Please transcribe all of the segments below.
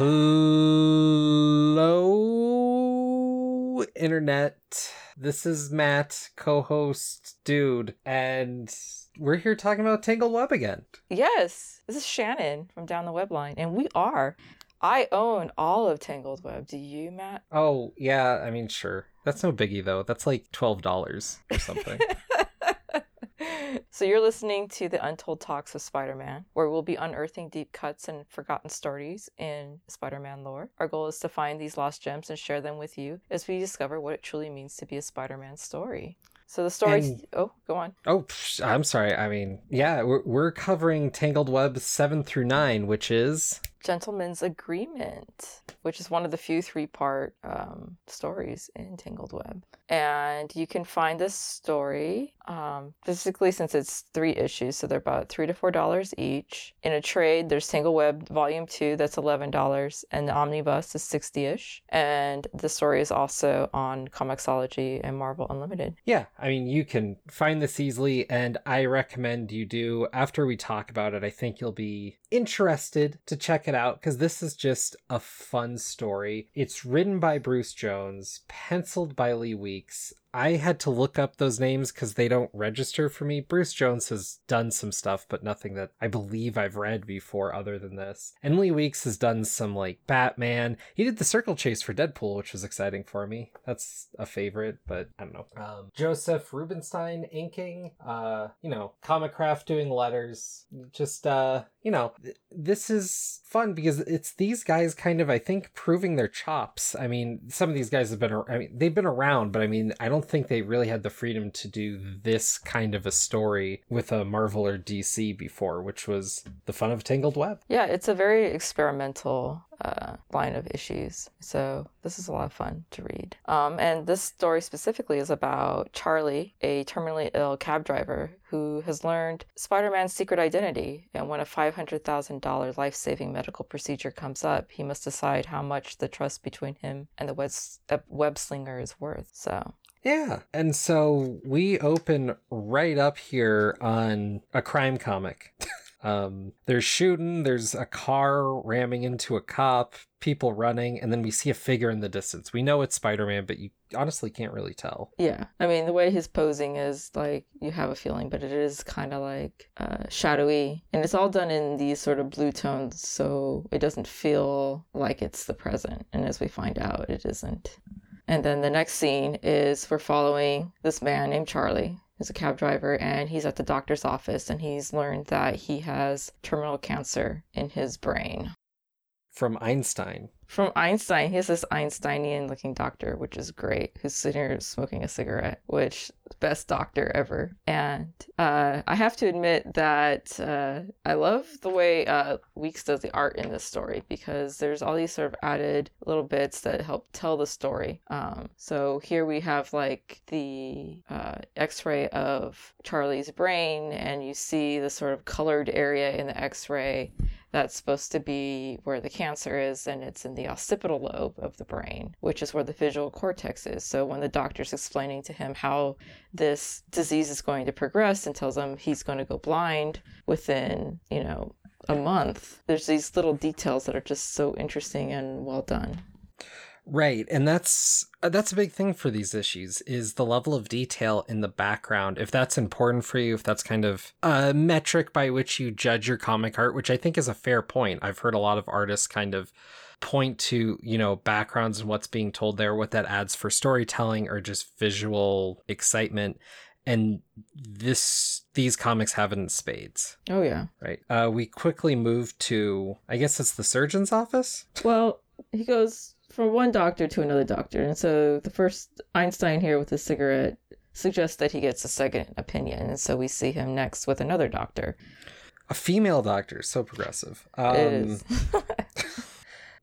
Hello, internet. This is Matt, co host, dude, and we're here talking about Tangled Web again. Yes, this is Shannon from Down the Web Line, and we are. I own all of Tangled Web. Do you, Matt? Oh, yeah, I mean, sure. That's no biggie, though. That's like $12 or something. so you're listening to the Untold Talks of Spider-Man, where we'll be unearthing deep cuts and forgotten stories in Spider-Man lore. Our goal is to find these lost gems and share them with you as we discover what it truly means to be a Spider-Man story. So the story. And- Oh, go on. oh, psh, I'm sorry. I mean, yeah, we're, we're covering Tangled Web 7 through 9, which is. Gentleman's Agreement, which is one of the few three part um, stories in Tangled Web. And you can find this story, um, basically, since it's three issues, so they're about three to four dollars each. In a trade, there's Tangled Web Volume 2, that's $11, and the Omnibus is 60 ish. And the story is also on Comixology and Marvel Unlimited. Yeah, I mean, you can find this easily, and I recommend you do. After we talk about it, I think you'll be interested to check it out because this is just a fun story. It's written by Bruce Jones, penciled by Lee Weeks. I had to look up those names because they don't register for me. Bruce Jones has done some stuff, but nothing that I believe I've read before other than this. And Lee Weeks has done some like Batman. He did the Circle Chase for Deadpool, which was exciting for me. That's a favorite, but I don't know. Um, Joseph Rubinstein inking, uh, you know, Comicraft doing letters. Just, uh, you know, th- this is fun because it's these guys kind of, I think, proving their chops. I mean, some of these guys have been, I mean, they've been around, but I mean, I don't think they really had the freedom to do this kind of a story with a Marvel or DC before, which was the fun of Tangled Web. Yeah, it's a very experimental uh, line of issues. So this is a lot of fun to read. Um, and this story specifically is about Charlie, a terminally ill cab driver who has learned Spider Man's secret identity. And when a $500,000 life saving medical procedure comes up, he must decide how much the trust between him and the web, uh, web slinger is worth. So. Yeah. And so we open right up here on a crime comic. um, there's shooting, there's a car ramming into a cop, people running, and then we see a figure in the distance. We know it's Spider Man, but you honestly can't really tell. Yeah, I mean the way his posing is like you have a feeling, but it is kind of like uh, shadowy, and it's all done in these sort of blue tones, so it doesn't feel like it's the present. And as we find out, it isn't. And then the next scene is we're following this man named Charlie. He's a cab driver, and he's at the doctor's office, and he's learned that he has terminal cancer in his brain. From Einstein. From Einstein, he has this Einsteinian looking doctor, which is great, who's sitting here smoking a cigarette, which best doctor ever. And uh, I have to admit that uh, I love the way uh, Weeks does the art in this story because there's all these sort of added little bits that help tell the story. Um, so here we have like the uh, x ray of Charlie's brain, and you see the sort of colored area in the x ray that's supposed to be where the cancer is, and it's in the occipital lobe of the brain, which is where the visual cortex is. So when the doctor's explaining to him how this disease is going to progress and tells him he's going to go blind within, you know, a month, there's these little details that are just so interesting and well done. Right, and that's that's a big thing for these issues is the level of detail in the background. If that's important for you, if that's kind of a metric by which you judge your comic art, which I think is a fair point. I've heard a lot of artists kind of point to, you know, backgrounds and what's being told there, what that adds for storytelling or just visual excitement. And this these comics have it in spades. Oh, yeah. Right. Uh, we quickly move to I guess it's the surgeon's office. Well, he goes from one doctor to another doctor. And so the first Einstein here with his cigarette suggests that he gets a second opinion. And so we see him next with another doctor. A female doctor, so progressive. Um, it is.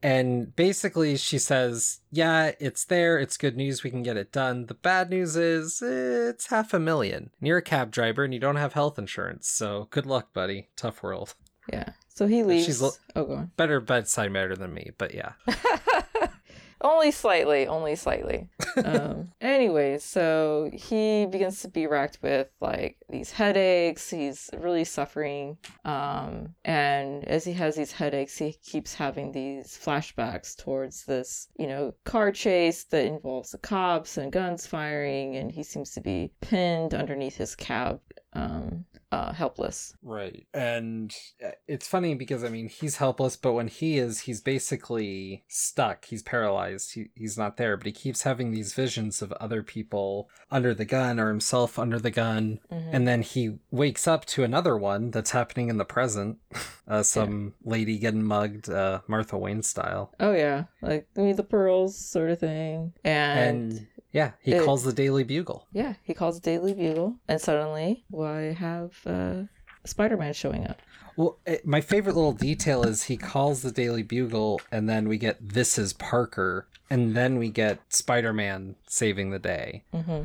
And basically, she says, Yeah, it's there. It's good news. We can get it done. The bad news is it's half a million. And you're a cab driver and you don't have health insurance. So good luck, buddy. Tough world. yeah. So he leaves. She's l- oh, go on. Better bedside manner than me, but yeah. only slightly, only slightly. um, anyway, so he begins to be racked with like these headaches. He's really suffering. Um, and as he has these headaches, he keeps having these flashbacks towards this, you know, car chase that involves the cops and guns firing, and he seems to be pinned underneath his cab. Um, uh, helpless. Right. And uh, it's funny because, I mean, he's helpless, but when he is, he's basically stuck. He's paralyzed. He, he's not there, but he keeps having these visions of other people under the gun or himself under the gun. Mm-hmm. And then he wakes up to another one that's happening in the present. Uh, some yeah. lady getting mugged, uh, Martha Wayne style. Oh, yeah. Like, me the pearls sort of thing. and, and yeah, he it, calls the Daily Bugle. Yeah, he calls the Daily Bugle, and suddenly we have uh, Spider Man showing up. Well, it, my favorite little detail is he calls the Daily Bugle, and then we get "This is Parker," and then we get Spider Man saving the day. Mm-hmm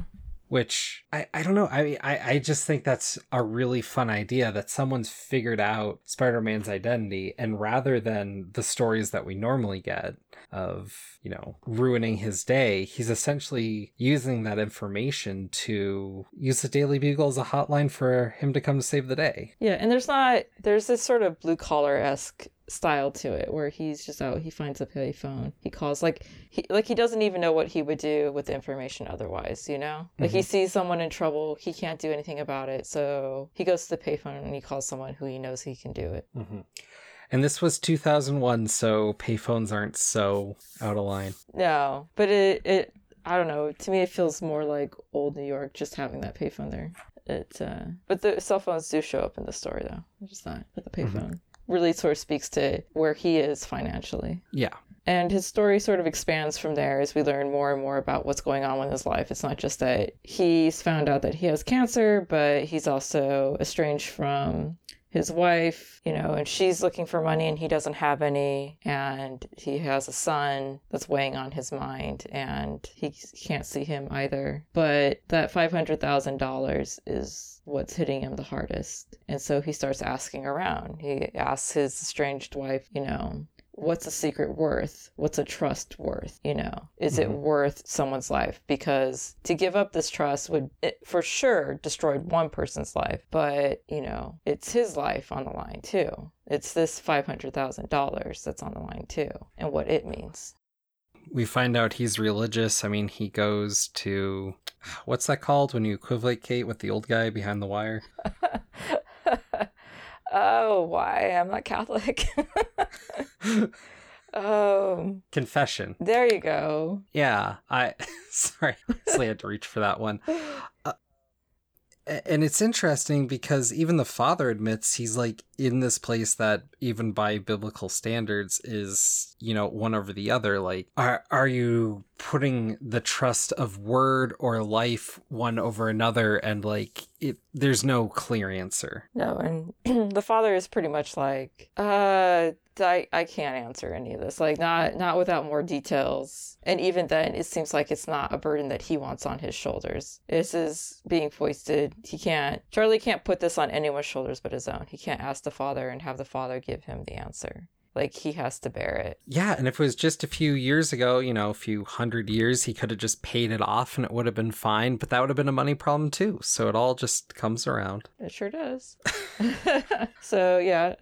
which I, I don't know. I, I I just think that's a really fun idea that someone's figured out Spider-Man's identity and rather than the stories that we normally get of, you know, ruining his day, he's essentially using that information to use the Daily Bugle as a hotline for him to come to save the day. Yeah, and there's not there's this sort of blue collar esque style to it where he's just out he finds a payphone. He calls like he like he doesn't even know what he would do with the information otherwise you know? Like mm-hmm. he sees someone in trouble. He can't do anything about it. So he goes to the payphone and he calls someone who he knows he can do it. Mm-hmm. and this was 2001 so payphones aren't so out of line. No but it it i don't know. To me it feels more like old new york just having that payphone there. It uh but the cell phones do show up in the story though. Just not with the mm-hmm. payphone. mm-hmm really sort of speaks to where he is financially. Yeah. And his story sort of expands from there as we learn more and more about what's going on with his life. It's not just that he's found out that he has cancer, but he's also estranged from his wife, you know, and she's looking for money and he doesn't have any. And he has a son that's weighing on his mind and he can't see him either. But that $500,000 is what's hitting him the hardest. And so he starts asking around. He asks his estranged wife, you know, what's a secret worth? What's a trust worth? You know, is mm-hmm. it worth someone's life? Because to give up this trust would it, for sure destroy one person's life, but you know, it's his life on the line too. It's this $500,000 that's on the line too, and what it means. We find out he's religious. I mean, he goes to what's that called when you equivocate with the old guy behind the wire? Oh, why? I'm not Catholic. oh. Confession. There you go. Yeah. I sorry. I had to reach for that one. Uh, and it's interesting because even the father admits he's like in this place that even by biblical standards is you know one over the other like are are you putting the trust of word or life one over another and like it there's no clear answer. No and the father is pretty much like uh I, I can't answer any of this. Like not not without more details. And even then it seems like it's not a burden that he wants on his shoulders. This is being foisted. He can't charlie can't put this on anyone's shoulders but his own. He can't ask the father and have the father give him the answer like he has to bear it. Yeah, and if it was just a few years ago, you know, a few hundred years, he could have just paid it off and it would have been fine, but that would have been a money problem too. So it all just comes around. It sure does. so yeah,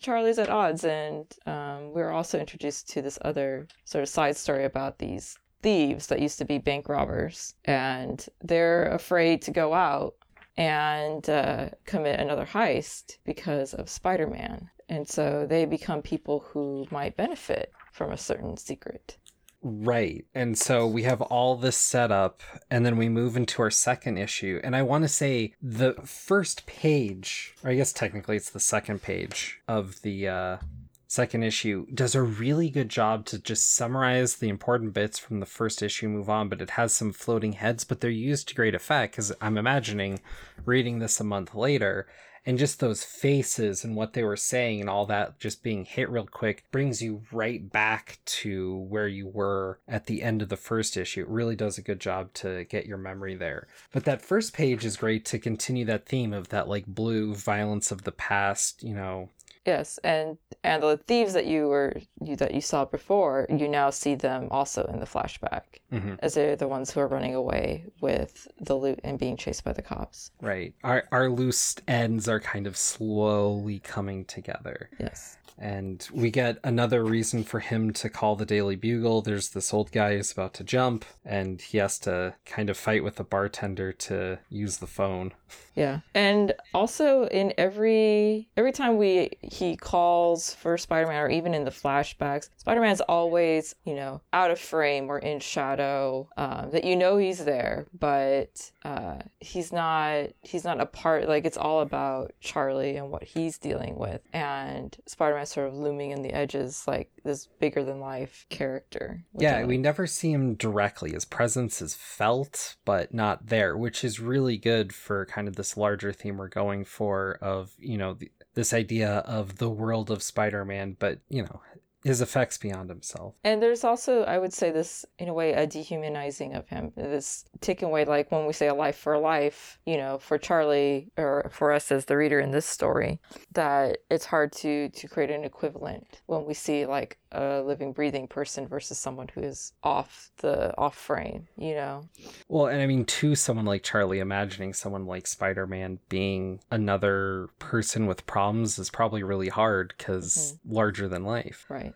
Charlie's at odds, and um, we're also introduced to this other sort of side story about these thieves that used to be bank robbers, and they're afraid to go out and uh, commit another heist because of Spider Man. And so they become people who might benefit from a certain secret. Right. And so we have all this set up, and then we move into our second issue. And I want to say the first page, or I guess technically it's the second page of the uh, second issue, does a really good job to just summarize the important bits from the first issue, move on. But it has some floating heads, but they're used to great effect because I'm imagining reading this a month later and just those faces and what they were saying and all that just being hit real quick brings you right back to where you were at the end of the first issue. It really does a good job to get your memory there. But that first page is great to continue that theme of that like blue violence of the past, you know, Yes, and and the thieves that you were you that you saw before, you now see them also in the flashback, Mhm. as they're the ones who are running away with the loot and being chased by the cops. Right. Our our loose ends are kind of slowly coming together. Yes. And we get another reason for him to call the Daily Bugle. There's this old guy who's about to jump, and he has to kind of fight with the bartender to use the phone. Yeah. And also in every every time we he calls for Spider-Man or even in the flashbacks, Spider-Man's always, you know, out of frame or in shadow. Um, that you know he's there, but uh, he's not he's not a part like it's all about Charlie and what he's dealing with. And Spider-Man sort of looming in the edges like this bigger than life character. Yeah, like. we never see him directly. His presence is felt, but not there, which is really good for kind of this larger theme we're going for of, you know, th- this idea of the world of Spider Man, but, you know, his effects beyond himself. And there's also, I would say, this in a way, a dehumanizing of him. This taking away, like when we say a life for a life, you know, for Charlie or for us as the reader in this story, that it's hard to to create an equivalent when we see like a living, breathing person versus someone who is off the off frame. You know, Well, and I mean, to someone like Charlie, imagining someone like Spider Man being another person with problems is probably really hard because mm-hmm. larger than life. right?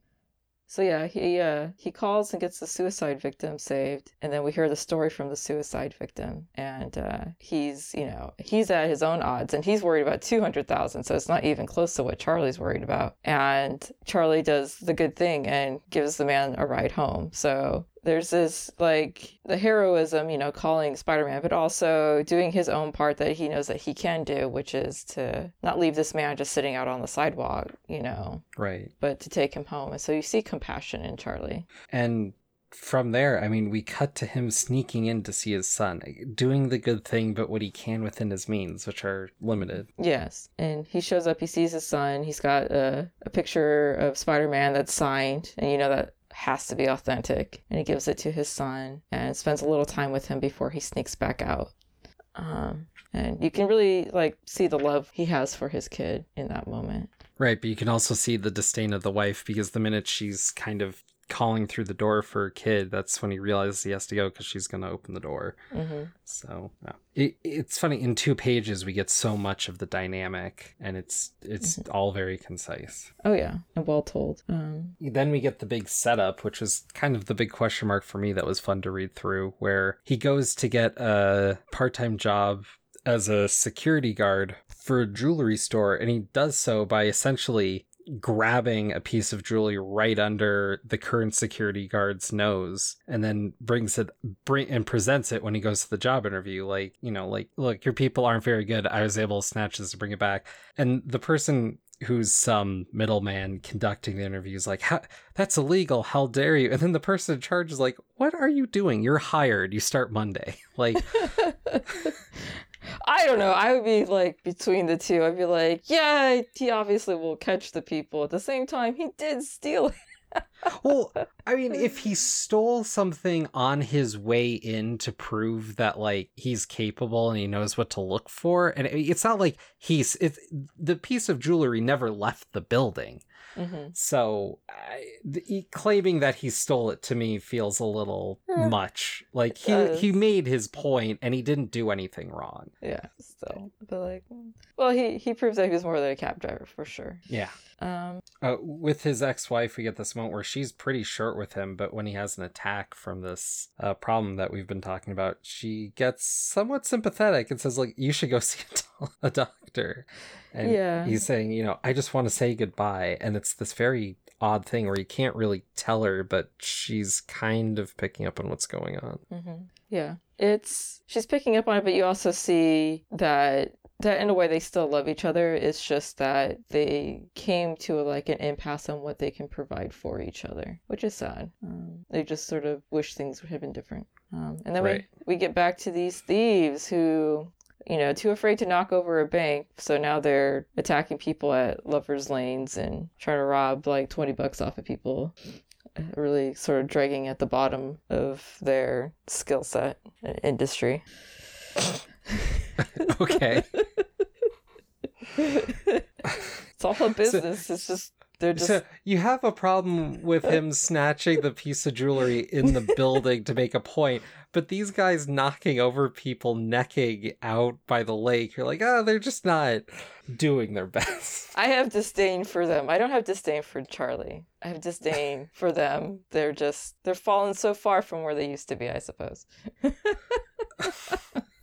So yeah, he uh he calls and gets the suicide victim saved, and then we hear the story from the suicide victim, and uh, he's you know he's at his own odds, and he's worried about two hundred thousand, so it's not even close to what Charlie's worried about. And Charlie does the good thing and gives the man a ride home. So there's this like the heroism, you know, calling Spider-Man, but also doing his own part that he knows that he can do, which is to not leave this man just sitting out on the sidewalk, you know, Right. but to take him home. And so you see compassion in Charlie. And from there, I mean, we cut to him sneaking in to see his son, doing the good thing, but what he can within his means, which are limited. Yes. And he shows up, he sees his son, he's got a, a picture of Spider Man that's signed, and you know that has to be authentic. And he gives it to his son and spends a little time with him before he sneaks back out. Um, and you can really like see the love he has for his kid in that moment. Right, but you can also see the disdain of the wife because the minute she's kind of calling through the door for her kid, that's when he realizes he has to go because she's going to open the door. hmm So yeah. it, it's funny. In two pages, we get so much of the dynamic, and it's it's all very concise. Oh yeah, and well told. Um, Then we get the big setup, which was kind of the big question mark for me that was fun to read through, where he goes to get a part time job as a security guard for a jewelry store, and he does so by essentially grabbing a piece of jewelry right under the current security guard's nose and then brings it bring and presents it when he goes to the job interview. Like you know like look your people aren't very good. I was able to snatch this and bring it back. And the person who's some middleman conducting the interview is like "How- that's illegal. How dare you? And then the person in charge is like what are you doing? You're hired. You start monday. Like I don't know. I would be like between the two. I'd be like, yeah, he obviously will catch the people. At the same time, he did steal it. Well i mean if he stole something on his way in to prove that like he's capable and he knows what to look for and it's not like he's it's the piece of jewelry never left the building hmm so I, the, claiming that he stole it to me feels a little Eh, much like he does. he made his point and he didn't do anything wrong Yeah, still. But like, well, he he proves that he was more than a cab driver for sure. yeah Um, Uh, with his ex-wife, we get this moment where she's pretty short with him, but when he has an attack from this uh, problem that we've been talking about, she gets somewhat sympathetic and says, "Like, you should go see a, do- a doctor." And Yeah. he's saying, "You know, I just want to say goodbye," and it's this very odd thing where you can't really tell her, but she's kind of picking up on what's going on. hmm yeah, it's she's picking up on it, but you also see that that in a way they still love each other. It's just that they came to like an impasse on what they can provide for each other, which is sad. Um, they just sort of wish things had been different. Um, and then Right. we we get back to these thieves who. You know, too afraid to knock over a bank, so now they're attacking people at lovers' lanes and trying to rob like twenty bucks off of people really sort of dragging at the bottom of their skill set and industry. Okay. It's all a business. So, it's just they're just so you have a problem with him snatching the piece of jewelry in the building to make a point, but these guys knocking over people necking out by the lake, you're like, oh, they're just not doing their best. I have disdain for them. I don't have disdain for Charlie. I have disdain for them. They're just they're fallen so far from where they used to be, I suppose.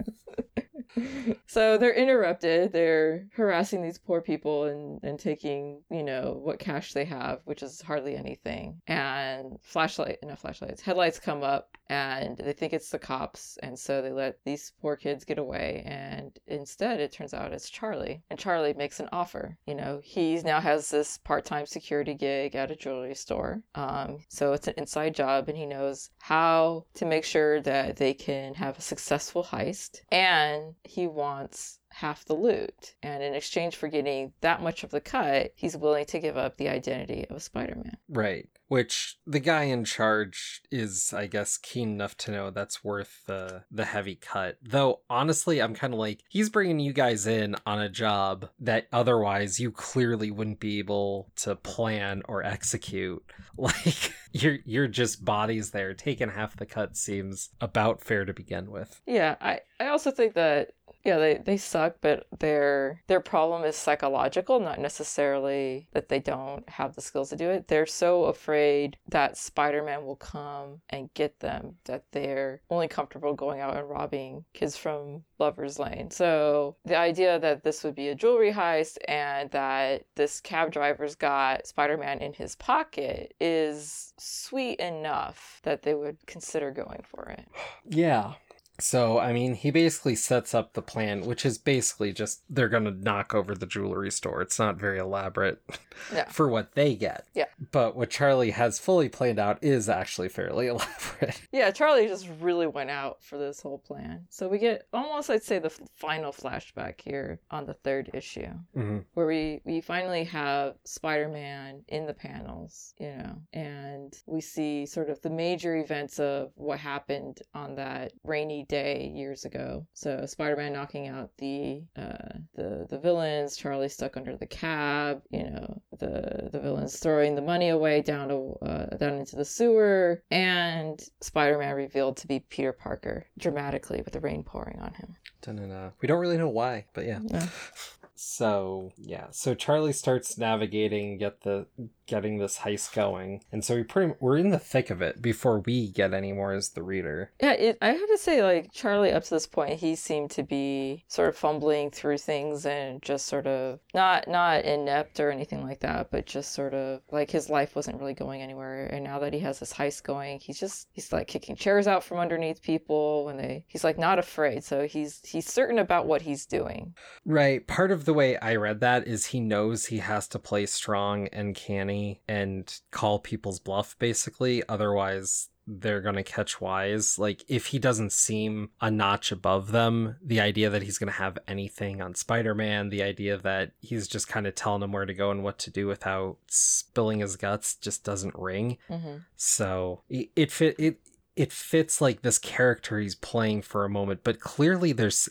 so they're interrupted. They're harassing these poor people and, and taking, you know, what cash they have, which is hardly anything. And flashlight, no flashlights, headlights come up and they think it's the cops. And so they let these poor kids get away. And instead, it turns out it's Charlie. And Charlie makes an offer. You know, he now has this part time security gig at a jewelry store. Um, so it's an inside job, and he knows how to make sure that they can have a successful heist. And he wants half the loot. And in exchange for getting that much of the cut, he's willing to give up the identity of a Spider Man. Right. Which the guy in charge is, I guess, keen enough to know that's worth the the heavy cut. Though honestly, I'm kind of like he's bringing you guys in on a job that otherwise you clearly wouldn't be able to plan or execute. Like you're you're just bodies there. Taking half the cut seems about fair to begin with. Yeah, I I also think that yeah, they, they suck, but their their problem is psychological, not necessarily that they don't have the skills to do it. They're so afraid that Spider-Man will come and get them that they're only comfortable going out and robbing kids from Lover's Lane. So the idea that this would be a jewelry heist and that this cab driver's got Spider-Man in his pocket is sweet enough that they would consider going for it. Yeah. So, I mean, he basically sets up the plan, which is basically just they're going to knock over the jewelry store. It's not very elaborate for what they get. Yeah. But what Charlie has fully planned out is actually fairly elaborate. Yeah, Charlie just really went out for this whole plan. So we get almost, I'd say, the final flashback here on the third issue, mm-hmm. where we, we finally have Spider Man in the panels, you know, and we see sort of the major events of what happened on that rainy day years ago. So Spider-Man knocking out the uh, the the villains, Charlie stuck under the cab, you know, the the villains throwing the money away down to uh, down into the sewer, and Spider-Man revealed to be Peter Parker dramatically with the rain pouring on him. We don't really know why, but yeah. yeah. So yeah, so Charlie starts navigating, get the getting this heist going, and so we pretty we're in the thick of it before we get any more as the reader. Yeah, it, I have to say, like Charlie, up to this point, he seemed to be sort of fumbling through things and just sort of not not inept or anything like that, but just sort of like his life wasn't really going anywhere. And now that he has this heist going, he's just he's like kicking chairs out from underneath people when they he's like not afraid, so he's he's certain about what he's doing. Right. Part of the way I read that is he knows he has to play strong and canny and call people's bluff, basically. Otherwise, they're going to catch wise. Like, if he doesn't seem a notch above them, the idea that he's going to have anything on Spider Man, the idea that he's just kind of telling them where to go and what to do without spilling his guts just doesn't ring. Mm-hmm. So it, it fit. It, it fits like this character he's playing for a moment, but clearly there's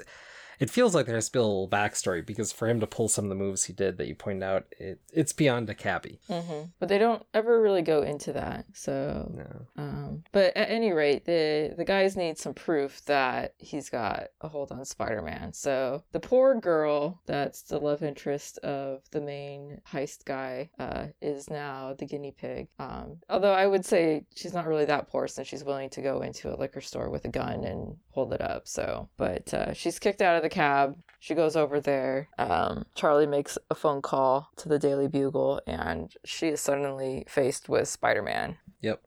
it feels like there's still a little backstory because for him to pull some of the moves he did that you pointed out, it, it's beyond a cabbie. Mm-hmm. But they don't ever really go into that. So, no. um, but at any rate, the the guys need some proof that he's got a hold on Spider-Man. So the poor girl that's the love interest of the main heist guy uh, is now the guinea pig. Um, although I would say she's not really that poor since she's willing to go into a liquor store with a gun and hold it up. So, but uh, she's kicked out of the cab. She goes over there. Um, Charlie makes a phone call to the Daily Bugle, and she is suddenly faced with Spider Man. Yep.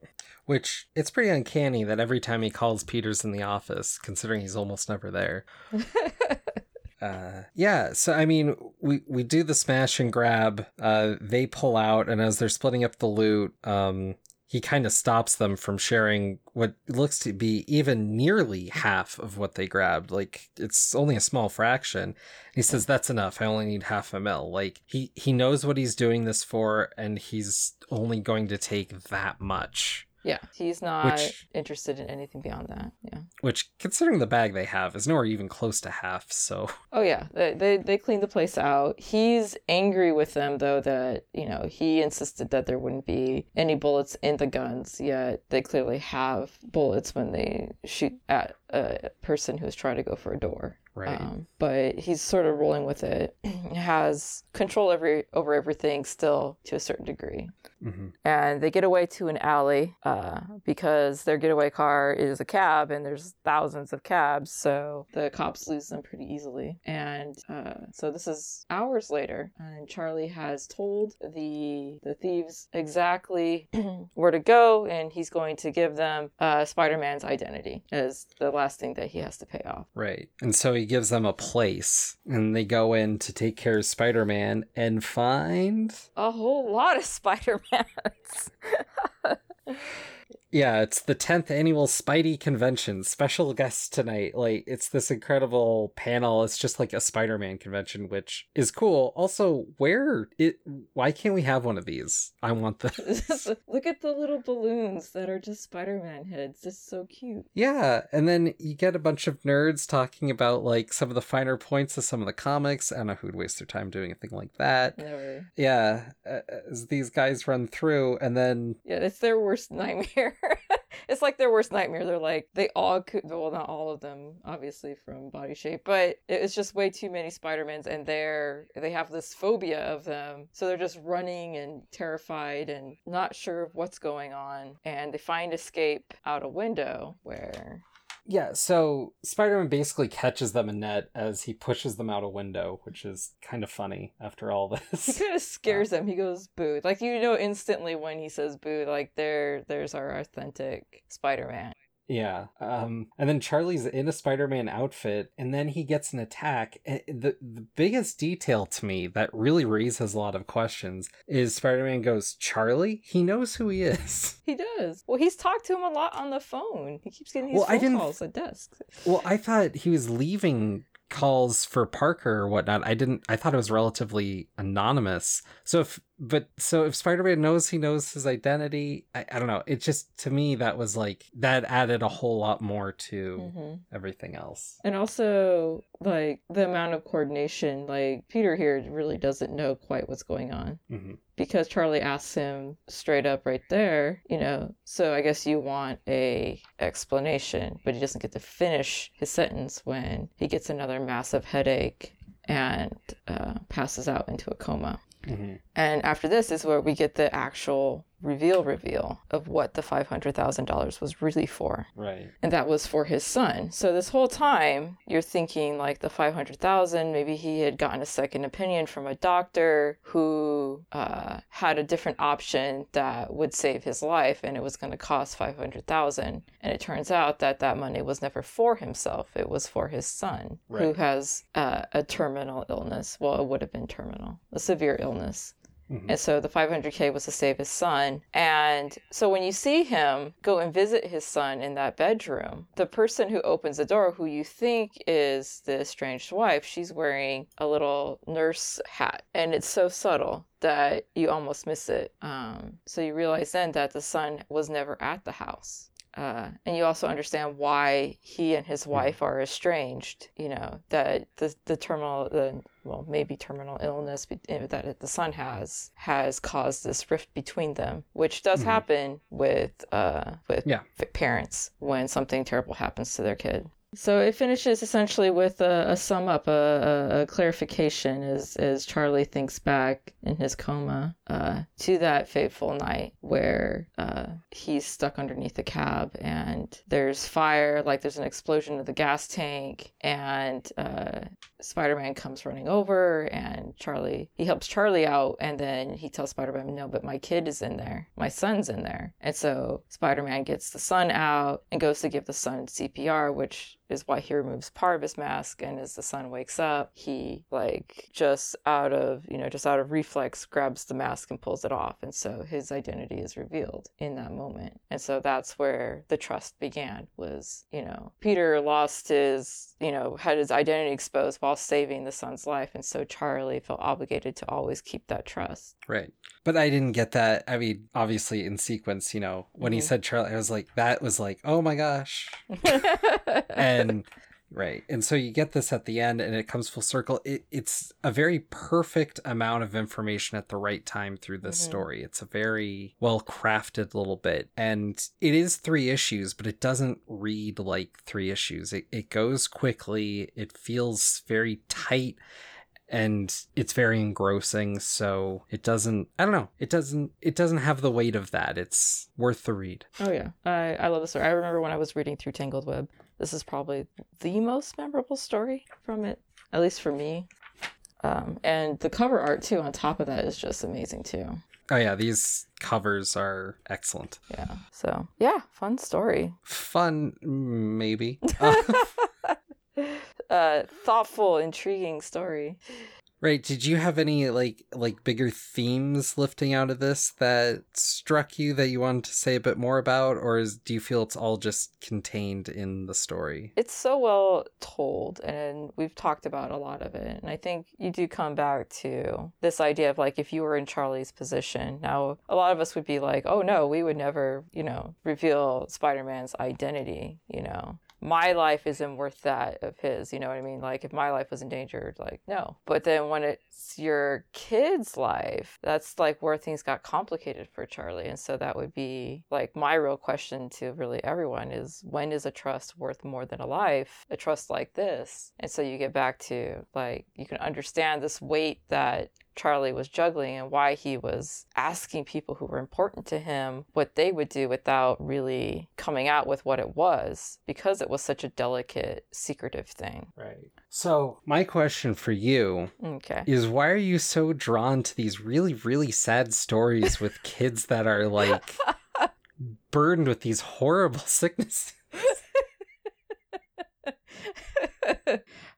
Which it's pretty uncanny that every time he calls Peter's in the office, considering he's almost never there. uh, yeah, so I mean, we we do the smash and grab. Uh, they pull out, and as they're splitting up the loot, um, he kind of stops them from sharing what looks to be even nearly half of what they grabbed. Like it's only a small fraction. He says that's enough. I only need half a mil. Like he he knows what he's doing this for, and he's only going to take that much. Yeah, he's not which, interested in anything beyond that. Yeah. Which, considering the bag they have, is nowhere even close to half. So, Oh yeah, they, they they cleaned the place out. He's angry with them though that you know he insisted that there wouldn't be any bullets in the guns. Yet they clearly have bullets when they shoot at a person who's trying to go for a door. right. Um, but he's sort of rolling with it. has control every over everything still to a certain degree. hmm And they get away to an alley uh, because their getaway car is a cab, and there's thousands of cabs, so the cops lose them pretty easily. And uh, so this is hours later, and Charlie has told the the thieves exactly where to go, and he's going to give them uh, Spider-Man's identity as the last thing that he has to pay off. Right. And so he gives them a place, and they go in to take care of Spider Man and find. A whole lot of Spider-Mans. Yeah, it's the 10th annual Spidey convention. Special guests tonight. Like, it's this incredible panel. It's just like a Spider Man convention, which is cool. Also, where it. Why can't we have one of these? I want this. Look at the little balloons that are just Spider-Man heads. It's so cute. Yeah, and then you get a bunch of nerds talking about like some of the finer points of some of the comics. I don't know who'd waste their time doing a thing like that. Never. Yeah, uh, as these guys run through, and then Yeah, it's their worst nightmare. it's like their worst nightmare. They're like they all could well not all of them, obviously from body shape, but it's just way too many Spider-Mans and they're they have this phobia of them. So they're just running and terrified and not sure of what's going on. And they find escape out a window where yeah, so Spider Man basically catches them in net as he pushes them out a window, which is kind of funny after all this. he kind of scares them. He goes boo. Like you know instantly when he says boo, like there there's our authentic Spider-Man. Yeah. Um, and then Charlie's in a Spider-Man outfit, and then he gets an attack. And The the biggest detail to me that really raises a lot of questions is Spider-Man goes, Charlie? He knows who he is. He does. Well, he's talked to him a lot on the phone. He keeps getting these Well, I phone didn't- calls at desks. Well, I thought he was leaving calls for Parker or whatnot. I didn't I thought it was relatively anonymous. So if but so if Spider-Man knows he knows his identity, I, I don't know. It just to me that was like that added a whole lot more to hmm everything else. And also, like the amount of coordination. Like Peter here really doesn't know quite what's going on hmm because Charlie asks him straight up right there. You know, so I guess you want a explanation, but he doesn't get to finish his sentence when he gets another massive headache and uh, passes out into a coma. Hmm And after this is where we get the actual reveal reveal of what the $500,000 was really for. Right. And that was for his son. So this whole time you're thinking like the 500,000 maybe he had gotten a second opinion from a doctor who uh, had a different option that would save his life and it was going to cost 500,000 and it turns out that that money was never for himself it was for his son who has uh, a terminal illness well it would have been terminal a severe illness Mhm. and so the 500k was to save his son. And so when you see him go and visit his son in that bedroom, the person who opens the door, who you think is the estranged wife, she's wearing a little nurse hat. And it's so subtle that you almost miss it. Um, so you realize then that the son was never at the house. Uh, and you also understand why he and his wife are estranged. You know that the the terminal, the well, maybe terminal illness eh, that the son has has caused this rift between them, which does Mhm. happen with uh with Yeah. parents when something terrible happens to their kid. So it finishes essentially with a, a sum up, a, a, clarification as, as Charlie thinks back in his coma uh, to that fateful night where uh, he's stuck underneath the cab and there's fire, like there's an explosion of the gas tank, and uh, Spider Man comes running over and Charlie, he helps Charlie out, and then he tells Spider Man, No, but my kid is in there. My son's in there. And so Spider Man gets the son out and goes to give the son CPR, which is why he removes part of his mask and as the son wakes up he like just out of you know just out of reflex grabs the mask and pulls it off and so his identity is revealed in that moment. And so that's where the trust began was you know peter lost his you know had his identity exposed while saving the son's life and so charlie felt obligated to always keep that trust. Right. But i didn't get that i mean obviously in sequence you know when mm-hmm. he said charlie i was like that was like oh my gosh. And right. and so you get this at the end and it comes full circle. It, it's a very perfect amount of information at the right time through this mm-hmm. story. It's a very well crafted little bit and it is three issues but it doesn't read like three issues. It, it goes quickly. It feels very tight and it's very engrossing. So it doesn't i don't know. It doesn't it doesn't have the weight of that. It's worth the read. Oh yeah. I i love the story. I remember when i was reading through tangled web this is probably the most memorable story from it at least for me. Um, and the cover art too on top of that is just amazing too. Oh yeah these covers are excellent. Yeah so yeah fun story. Fun maybe. Uh, thoughtful, intriguing story. Right. Did you have any like like bigger themes lifting out of this that struck you that you wanted to say a bit more about, or is, do you feel it's all just contained in the story? It's so well told, and we've talked about a lot of it. And I think you do come back to this idea of like if you were in Charlie's position. Now, a lot of us would be like, "Oh no, we would never, you know, reveal Spider-Man's identity," you know my life isn't worth that of his. You know what I mean? Like if my life was endangered, like no. But then when it's your kid's life, that's like where things got complicated for Charlie. And so that would be like my real question to really everyone is when is a trust worth more than a life? A trust like this. And so you get back to like you can understand this weight that Charlie was juggling and why he was asking people who were important to him what they would do without really coming out with what it was because it was such a delicate, secretive thing. Right. So, my question for you okay. is why are you so drawn to these really, really sad stories with kids that are like burdened with these horrible sicknesses?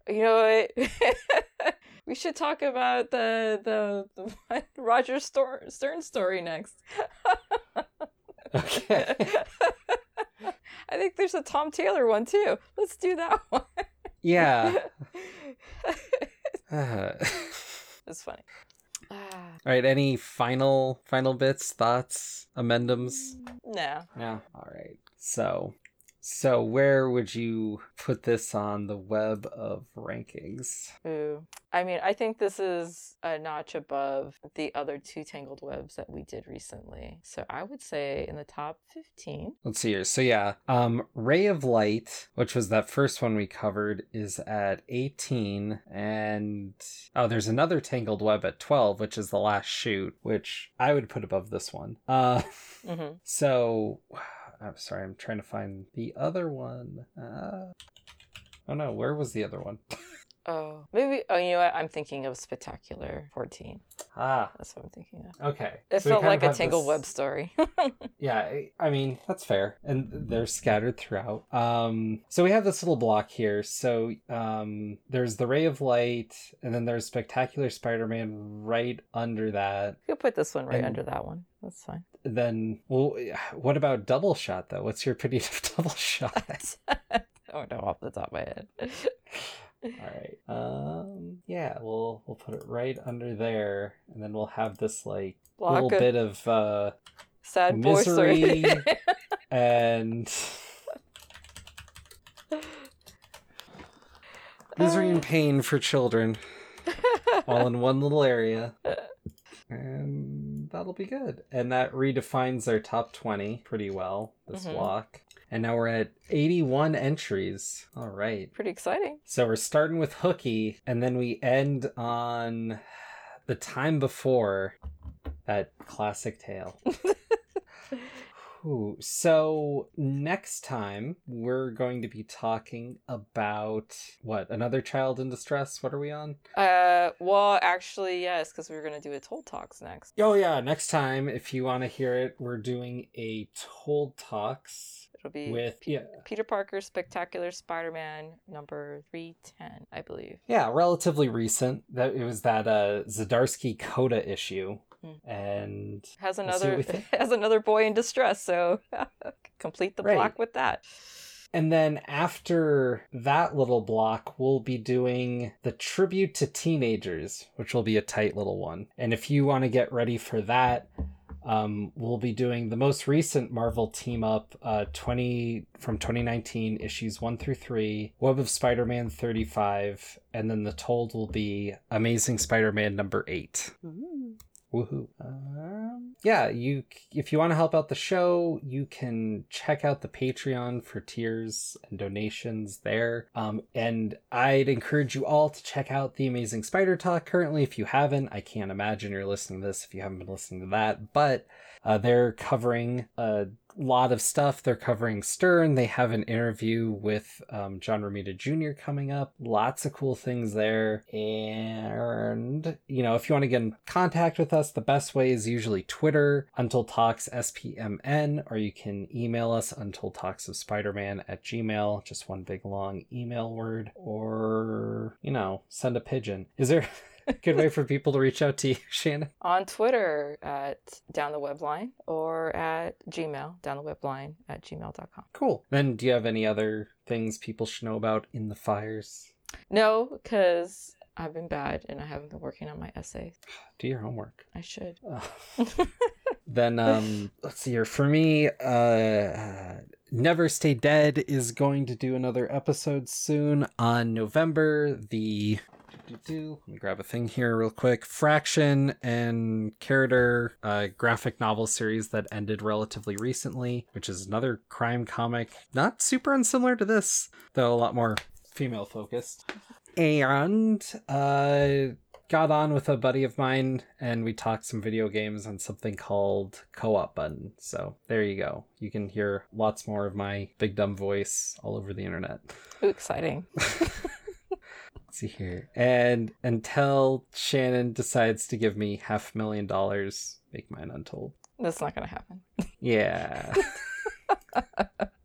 you know what? We should talk about the the, the Roger Stern story next. okay. I think there's a Tom Taylor one too. Let's do that one. Yeah. uh. It's funny. All right. Any final final bits, thoughts, amendums? No. No. All right. So so, where would you put this on the web of rankings? Ooh. I mean, I think this is a notch above the other two Tangled Webs that we did recently. So, I would say in the top 15. Let's see here. So, yeah, um, Ray of Light, which was that first one we covered, is at 18. And oh, there's another Tangled Web at 12, which is the last shoot, which I would put above this one. Uh, mm-hmm. So I'm sorry, I'm trying to find the other one. Uh, oh no, where was the other one? oh, maybe. Oh, you know what? I'm thinking of Spectacular 14. Ah, that's what I'm thinking of. Okay, it so felt like a Tangled this... Web story. yeah, I mean that's fair, and they're scattered throughout. Um, so we have this little block here. So um, there's the Ray of Light, and then there's Spectacular Spider-Man right under that. You put this one right and... under that one. That's fine then well what about double shot though what's your opinion of double shot oh no off the top of my head all right um yeah we'll we'll put it right under there and then we'll have this like Block little of bit of uh sad misery and misery and pain for children all in one little area and that'll be good. And that redefines our top 20 pretty well, this mm-hmm. block. And now we're at 81 entries. All right. Pretty exciting. So we're starting with Hooky, and then we end on the time before that classic tale. Ooh, so next time we're going to be talking about what another child in distress. What are we on? Uh, well, actually, yes, because we are gonna do a Told Talks next. Oh yeah, next time if you want to hear it, we're doing a Told Talks It'll be with yeah Peter Parker Spectacular Spider-Man number 310, I believe. yeah relatively recent. That it was that uh Zdarsky Coda issue, Hmm. and Has We'll see what another has another boy in distress, so complete the Right. block with that. And then after that little block, we'll be doing the tribute to teenagers, which will be a tight little one. And if you want to get ready for that, um, we'll be doing the most recent Marvel team up, uh, 20 from 2019 issues one through three, Web of Spider-Man 35, and then the told will be Amazing Spider-Man number eight. Woohoo! Um, yeah, you if you want to help out the show, you can check out the Patreon for tiers and donations there. Um, and I'd encourage you all to check out the Amazing Spider Talk. Currently, if you haven't, I can't imagine you're listening to this if you haven't been listening to that. But uh, they're covering a lot of stuff. They're covering Stern. They have an interview with um, John Romita Jr. coming up. Lots of cool things there. And, you know, if you want to get in contact with us, the best way is usually Twitter, Until Talks SPMN, or you can email us Untold Tales of Spider-Man at Gmail, just one big long email word, or, you know, send a pigeon. Is there good way for people to reach out to you, Shannon? On Twitter at down the web line or at Gmail, down the web line at gmail.com. Cool. Then, do you have any other things people should know about in the fires? No, because I've been bad and I haven't been working on my essay. Do your homework. I should. Ugh. then um let's see here for me uh, uh never stay dead is going to do another episode soon on november the let me grab a thing here real quick. Fraction and character uh, graphic novel series that ended relatively recently which is another crime comic. Not super unsimilar to this though a lot more female focused and uh got on with a buddy of mine and we talked some video games on something called co-op button. So there you go. You can hear lots more of my big dumb voice all over the internet. Ooh, exciting. see here. And until shannon decides to give me half a million dollars make mine untold. That's not to happen. yeah